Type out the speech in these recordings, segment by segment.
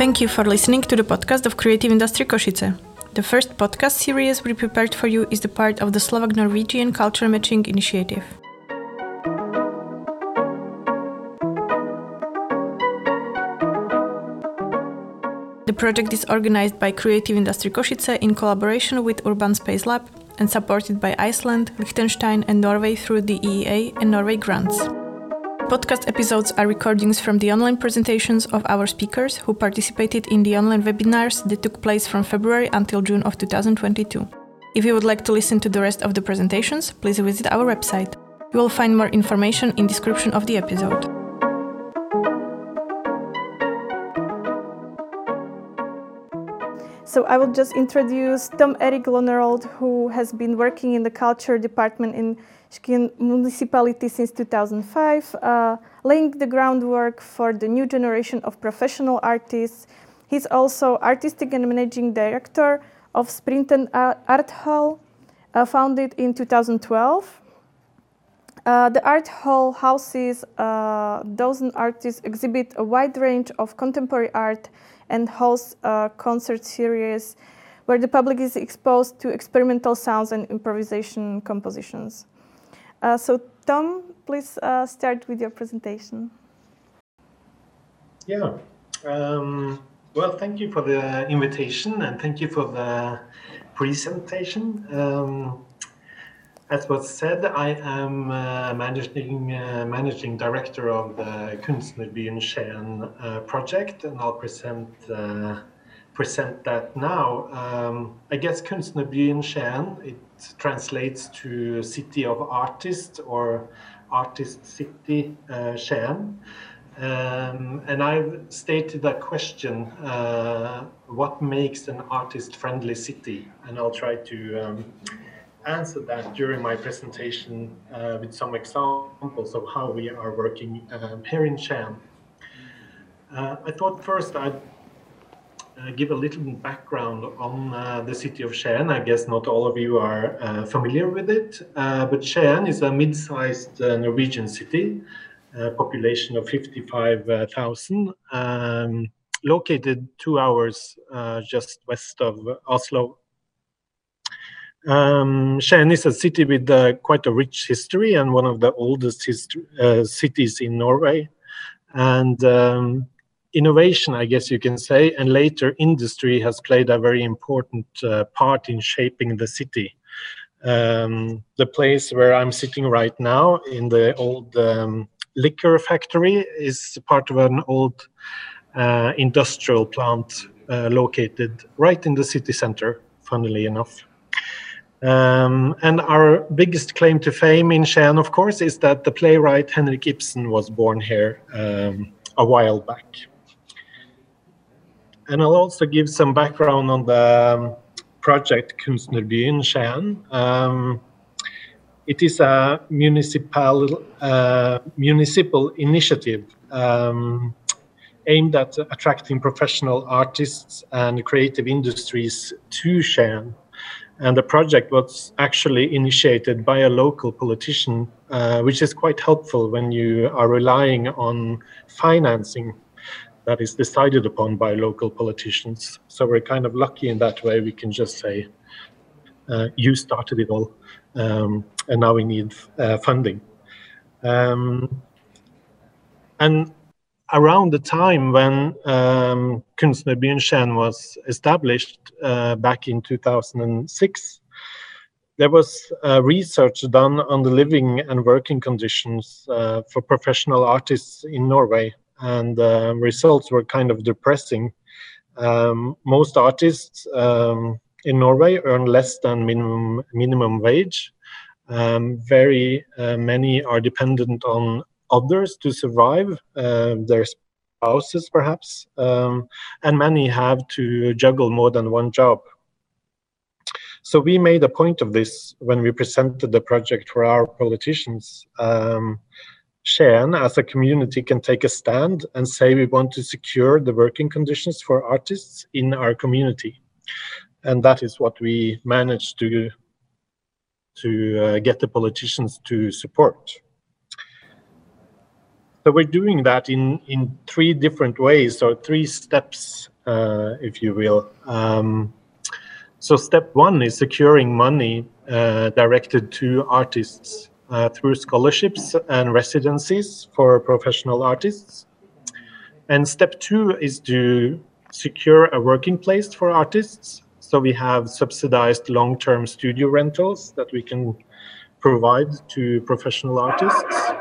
Thank you for listening to the podcast of Creative Industry Košice. The first podcast series we prepared for you is the part of the Slovak Norwegian Culture Matching Initiative. The project is organized by Creative Industry Košice in collaboration with Urban Space Lab and supported by Iceland, Liechtenstein, and Norway through the EEA and Norway grants. Podcast episodes are recordings from the online presentations of our speakers who participated in the online webinars that took place from February until June of 2022. If you would like to listen to the rest of the presentations, please visit our website. You will find more information in description of the episode. So I will just introduce Tom Eric Lonerold, who has been working in the culture department in municipality since 2005, uh, laying the groundwork for the new generation of professional artists. He's also artistic and managing director of Spriten Art Hall, uh, founded in 2012. Uh, the art hall houses a uh, dozen artists exhibit a wide range of contemporary art and hosts a concert series where the public is exposed to experimental sounds and improvisation compositions. Uh, so Tom, please uh, start with your presentation. Yeah. Um, well, thank you for the invitation and thank you for the presentation. Um, as was said, I am uh, managing uh, managing director of the Kunstnerbyen Skien uh, project, and I'll present uh, present that now. Um, I guess Kunstnerbyen Skien it translates to City of Artists or Artist City uh. Um, and I've stated a question, uh, what makes an artist-friendly city? And I'll try to um, answer that during my presentation uh, with some examples of how we are working um, here in Skien. Uh, I thought first I'd uh, give a little background on uh, the city of Skien. I guess not all of you are uh, familiar with it, uh, but Skien is a mid-sized uh, Norwegian city, population of 55,000, um, located two hours just west of Oslo. Um, Skien is a city with quite a rich history and one of the oldest cities in Norway. And um, innovation, I guess you can say, and later industry has played a very important uh, part in shaping the city. Um, the place where I'm sitting right now in the old um, liquor factory is part of an old uh, industrial plant uh, located right in the city center, funnily enough. Um, and our biggest claim to fame in Skien, of course, is that the playwright Henrik Ibsen was born here um, a while back. And I'll also give some background on the um, project Kunstnerbyen Skien. Um, it is a municipal uh, municipal initiative um, aimed at attracting professional artists and creative industries to Skien. And the project was actually initiated by a local politician, uh, which is quite helpful when you are relying on financing that is decided upon by local politicians. So we're kind of lucky in that way. We can just say, uh, you started it all, um, and now we need uh, funding. Um, and around the time when um, was established uh, back in 2006, there was uh, research done on the living and working conditions uh, for professional artists in Norway and uh, results were kind of depressing. Um, most artists um, in Norway earn less than minimum minimum wage. Um, very uh, many are dependent on others to survive, uh, their spouses perhaps, um, and many have to juggle more than one job. So we made a point of this when we presented the project for our politicians. Skien as a community can take a stand and say we want to secure the working conditions for artists in our community. And that is what we managed to, to uh, get the politicians to support. So we're doing that in, in three different ways, or three steps, uh, if you will. Um, so step one is securing money uh, directed to artists uh, through scholarships and residencies for professional artists. And step two is to secure a working place for artists. So we have subsidized long-term studio rentals that we can provide to professional artists.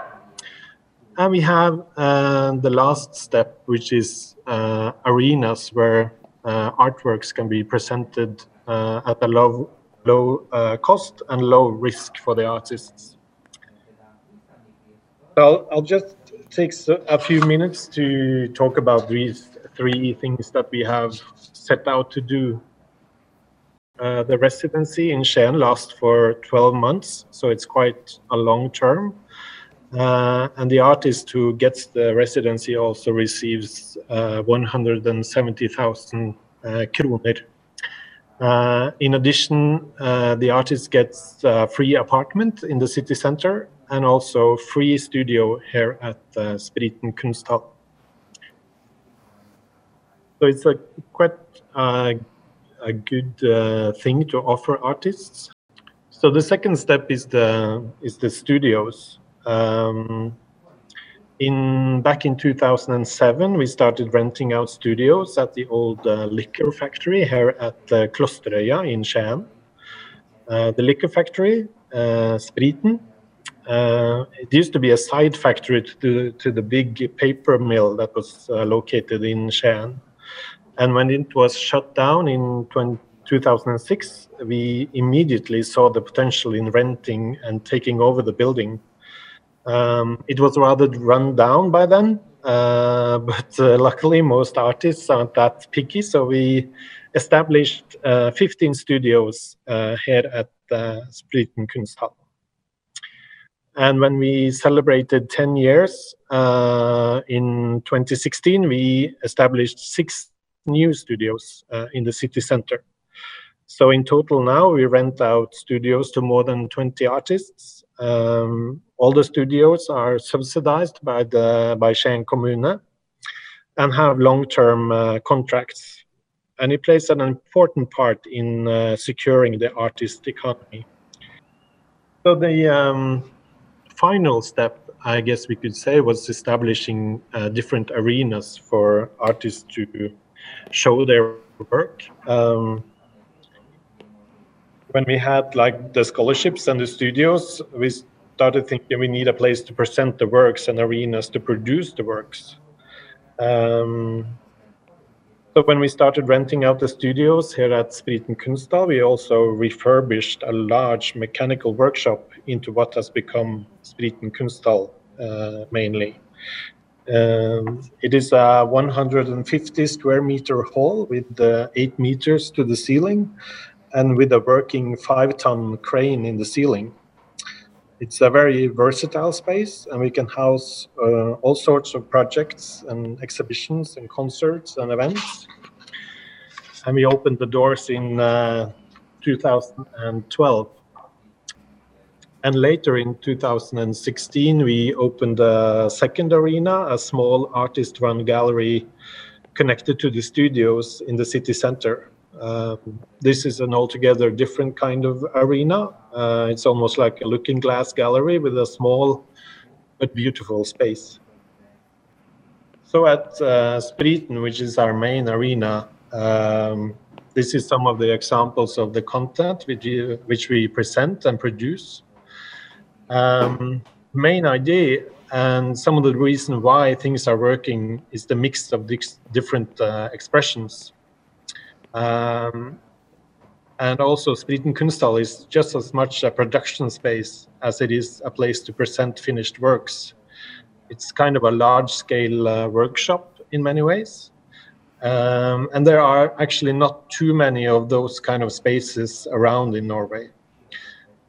And we have uh, the last step, which is uh, arenas where uh, artworks can be presented uh, at a low, low uh, cost and low risk for the artists. I'll, I'll just take a few minutes to talk about these three things that we have set out to do. Uh, the residency in Skien lasts for 12 months, so it's quite a long term. Uh, and the artist who gets the residency also receives uh, 170,000 uh, kroner. Uh, in addition, uh, the artist gets a free apartment in the city center and also free studio here at uh, Spriten Kunsthall. So it's a quite uh, a good uh, thing to offer artists. So the second step is the is the studios. Um, in back in 2007, we started renting out studios at the old uh, liquor factory here at uh, Klosterøya in Skien. Uh, the liquor factory, uh, Spriten, uh, it used to be a side factory to, to the big paper mill that was uh, located in Skien. And when it was shut down in 20, 2006, we immediately saw the potential in renting and taking over the building um, it was rather run down by then, uh, but uh, luckily most artists aren't that picky, so we established uh, 15 studios uh, here at uh, Spriten. And when we celebrated 10 years uh, in 2016, we established six new studios uh, in the city center. So in total now, we rent out studios to more than 20 artists. Um, all the studios are subsidized by the by Skien Kommune and have long-term uh, contracts. And it plays an important part in uh, securing the artist economy. So the um, final step, I guess we could say, was establishing uh, different arenas for artists to show their work. Um, when we had like the scholarships and the studios, we started thinking we need a place to present the works and arenas to produce the works. Um, so when we started renting out the studios here at Spriten Kunsthall, we also refurbished a large mechanical workshop into what has become Spriten Kunsthall uh, mainly. Um, it is a 150 square meter hall with uh, eight meters to the ceiling and with a working five ton crane in the ceiling. It's a very versatile space, and we can house uh, all sorts of projects and exhibitions and concerts and events. And we opened the doors in uh, 2012. And later in 2016, we opened a second arena, a small artist run gallery connected to the studios in the city center. Uh, this is an altogether different kind of arena. Uh, it's almost like a looking glass gallery with a small but beautiful space. So at uh, Spriten, which is our main arena, um, this is some of the examples of the content which, which we present and produce. Um, main idea and some of the reason why things are working is the mix of different uh, expressions um, and also Spriten Kunsthall is just as much a production space as it is a place to present finished works. It's kind of a large scale uh, workshop in many ways. Um, and there are actually not too many of those kind of spaces around in Norway.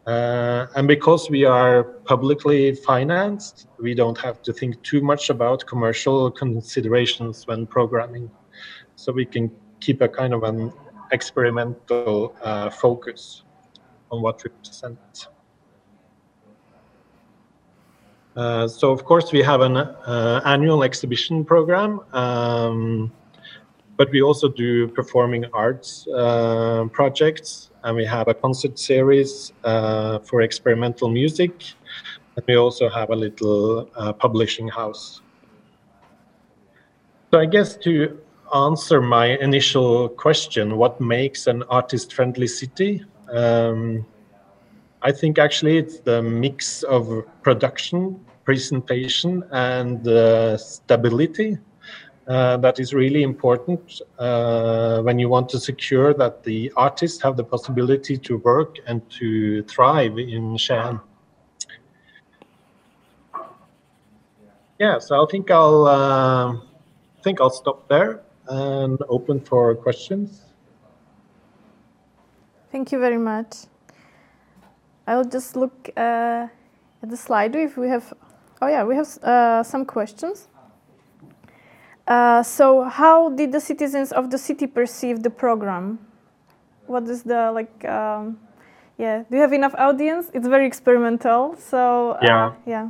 Uh, and because we are publicly financed, we don't have to think too much about commercial considerations when programming. So we can keep a kind of an experimental uh, focus on what we present. Uh, so of course we have an uh, annual exhibition program, um, but we also do performing arts uh, projects, and we have a concert series uh, for experimental music, and we also have a little uh, publishing house. So I guess to answer my initial question, what makes an artist-friendly city? Um, I think actually it's the mix of production, presentation, and uh, stability uh, that is really important uh, when you want to secure that the artists have the possibility to work and to thrive in Skien. Yeah, so I think I'll uh, think I'll stop there and open for questions. Thank you very much. I'll just look uh, at the slide if we have. Oh yeah, we have uh, some questions. Uh, so, how did the citizens of the city perceive the program? What is the like? Um, yeah, do you have enough audience? It's very experimental, so uh, Yeah. yeah.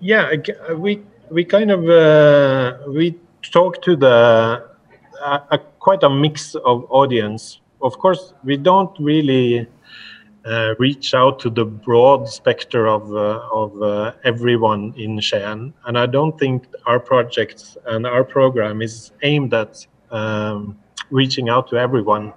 Yeah, we we kind of uh, we talk to the a, quite a mix of audience. Of course, we don't really uh, reach out to the broad spectrum of uh, of uh, everyone in Skien, and I don't think our projects and our program is aimed at um, reaching out to everyone.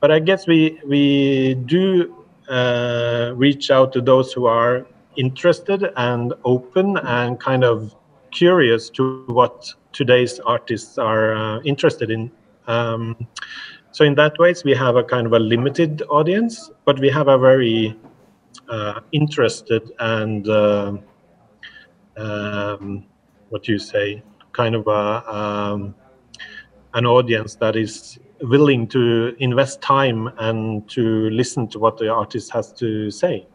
But I guess we we do uh, reach out to those who are interested and open and kind of curious to what today's artists are uh, interested in. Um, so in that ways, we have a kind of a limited audience, but we have a very uh, interested and uh, um, what do you say, kind of a, um, an audience that is willing to invest time and to listen to what the artist has to say.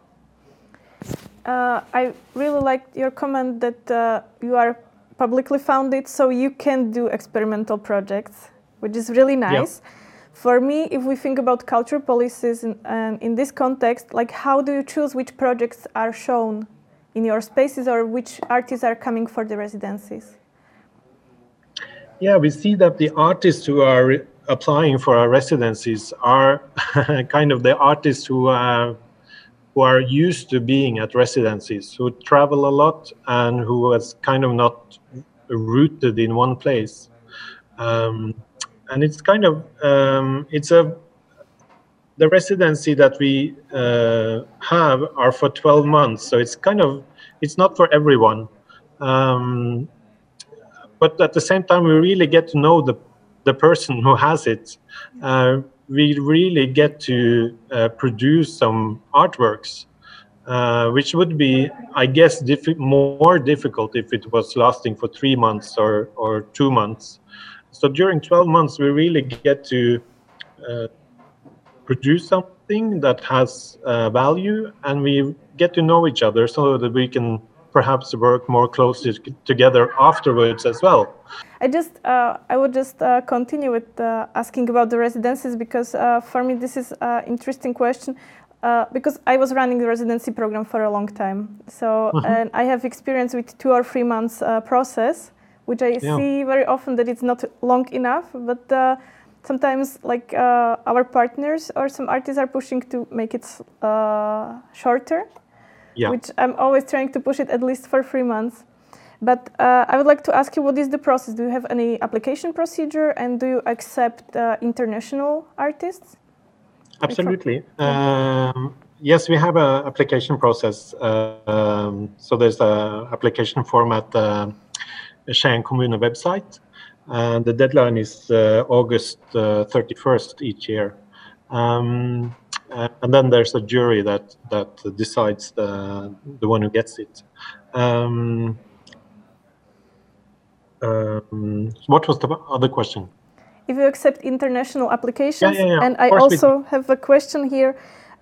Uh, I really liked your comment that uh, you are publicly funded, so you can do experimental projects, which is really nice. For me, if we think about culture policies in, and in this context, like how do you choose which projects are shown in your spaces or which artists are coming for the residencies? Yeah, we see that the artists who are applying for our residencies are kind of the artists who are who are used to being at residencies, who travel a lot and who kind of not rooted in one place. Um, and it's kind of um, it's a the residency that we uh, have are for 12 months, so it's kind of it's not for everyone. Um, but at the same time, we really get to know the the person who has it. Uh, we really get to uh, produce some artworks, uh, which would be, I guess, more difficult if it was lasting for three months or, or two months. So during 12 months, we really get to uh, produce something that has uh, value and we get to know each other so that we can perhaps work more closely together afterwards as well. I just, uh, I would just uh, continue with uh, asking about the residencies because uh, for me this is an interesting question. Uh, because I was running the residency program for a long time, so and I have experience with two or three months uh, process, which I Yeah. see very often that it's not long enough. But uh, sometimes, like uh, our partners or some artists are pushing to make it uh, shorter, Yeah. which I'm always trying to push it at least for three months. But uh, I would like to ask you, what is the process? Do you have any application procedure, and do you accept uh, international artists? Absolutely. Um, yes, we have an application process. Uh, um, so there's an application form at the Skien Kommune website, and the deadline is uh, August uh, 31st each year. Um, uh, and then there's a jury that that decides the the one who gets it. Um, um, what was the other question? If you accept international applications, yeah, yeah. and I also have a question here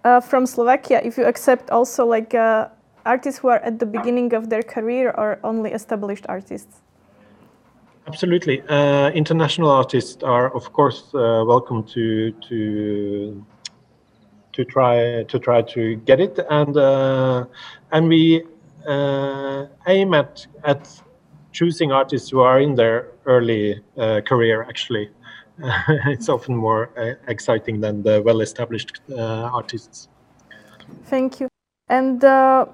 uh, from Slovakia. If you accept also like uh, artists who are at the beginning of their career or only established artists? Absolutely. Uh, international artists are, of course, uh, welcome to to to try to try to get it, and uh, and we uh, aim at at choosing artists who are in their early uh, career. Actually, it's often more uh, exciting than the well-established uh, artists. Thank you. And uh,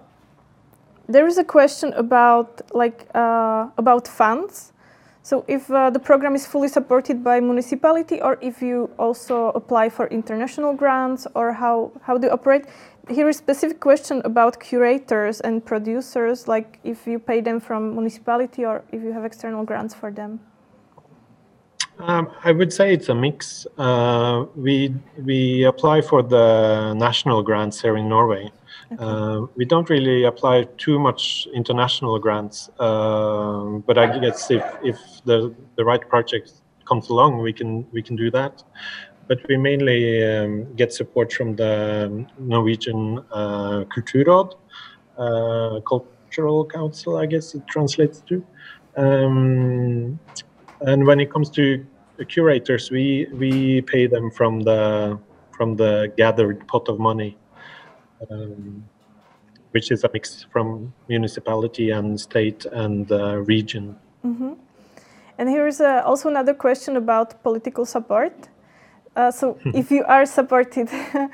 there is a question about like about funds. So if uh, the program is fully supported by municipality or if you also apply for international grants or how, how do you operate? Here is a specific question about curators and producers, like if you pay them from municipality or if you have external grants for them. Um, I would say it's a mix. Uh, we we apply for the national grants here in Norway, Uh, we don't really apply too much international grants, uh, but I guess if, if the, the right project comes along, we can we can do that. But we mainly um, get support from the Norwegian uh, Kulturråd, uh, Cultural Council, I guess it translates to. Um, and when it comes to curators, we we pay them from the from the gathered pot of money um, which is a mix from municipality and state and uh, region. Mm-hmm. And here's uh, also another question about political support. Uh, so, if you are supported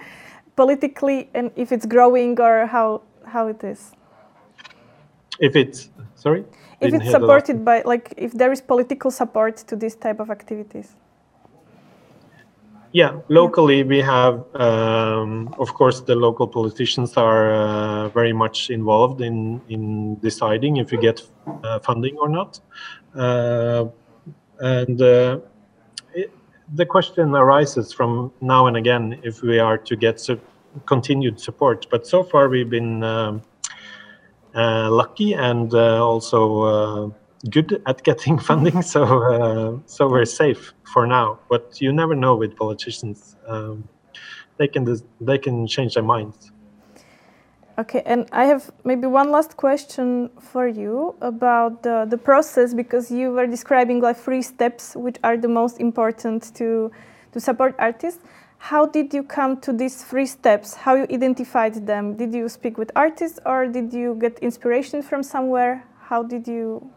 politically, and if it's growing, or how how it is? If it's sorry. If it's supported by, like, if there is political support to this type of activities. Yeah, locally we have, um, of course, the local politicians are uh, very much involved in in deciding if you get uh, funding or not, uh, and uh, it, the question arises from now and again if we are to get su continued support. But so far we've been um, uh, lucky and uh, also good at getting funding, so uh, so we're safe for now. But you never know with politicians; um, they can they can change their minds. Okay, and I have maybe one last question for you about the, the process because you were describing like three steps which are the most important to to support artists. How did you come to these three steps? How you identified them? Did you speak with artists or did you get inspiration from somewhere? How did you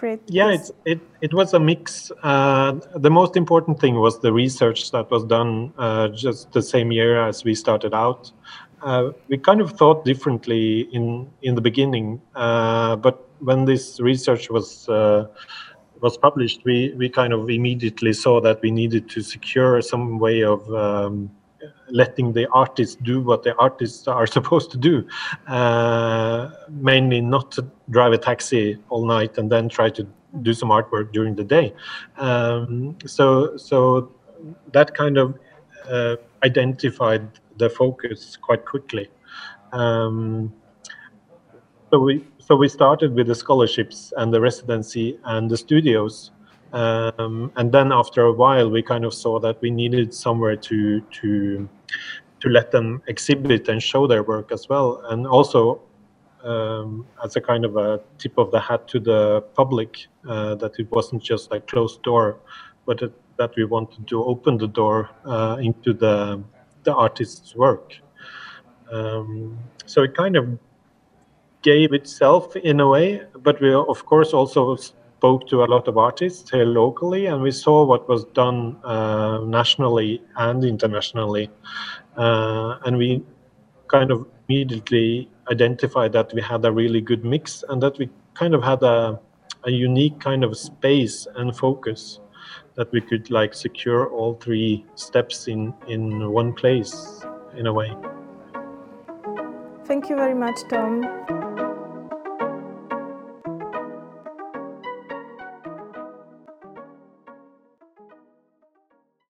create? Yeah, it's, it it was a mix. Uh, the most important thing was the research that was done uh, just the same year as we started out. Uh, we kind of thought differently in in the beginning, uh, but when this research was uh, was published, we we kind of immediately saw that we needed to secure some way of um, letting the artists do what the artists are supposed to do. Uh, mainly not to drive a taxi all night and then try to do some artwork during the day. Um, so, so that kind of uh, identified the focus quite quickly. Um, so we so we started with the scholarships and the residency and the studios um, and then after a while, we kind of saw that we needed somewhere to to to let them exhibit and show their work as well, and also um, as a kind of a tip of the hat to the public uh, that it wasn't just like closed door, but it, that we wanted to open the door uh, into the the artist's work. Um, so it kind of gave itself in a way, but we of course also spoke to a lot of artists here locally, and we saw what was done uh, nationally and internationally. Uh, and we kind of immediately identified that we had a really good mix and that we kind of had a, a unique kind of space and focus that we could like secure all three steps in in one place in a way thank you very much tom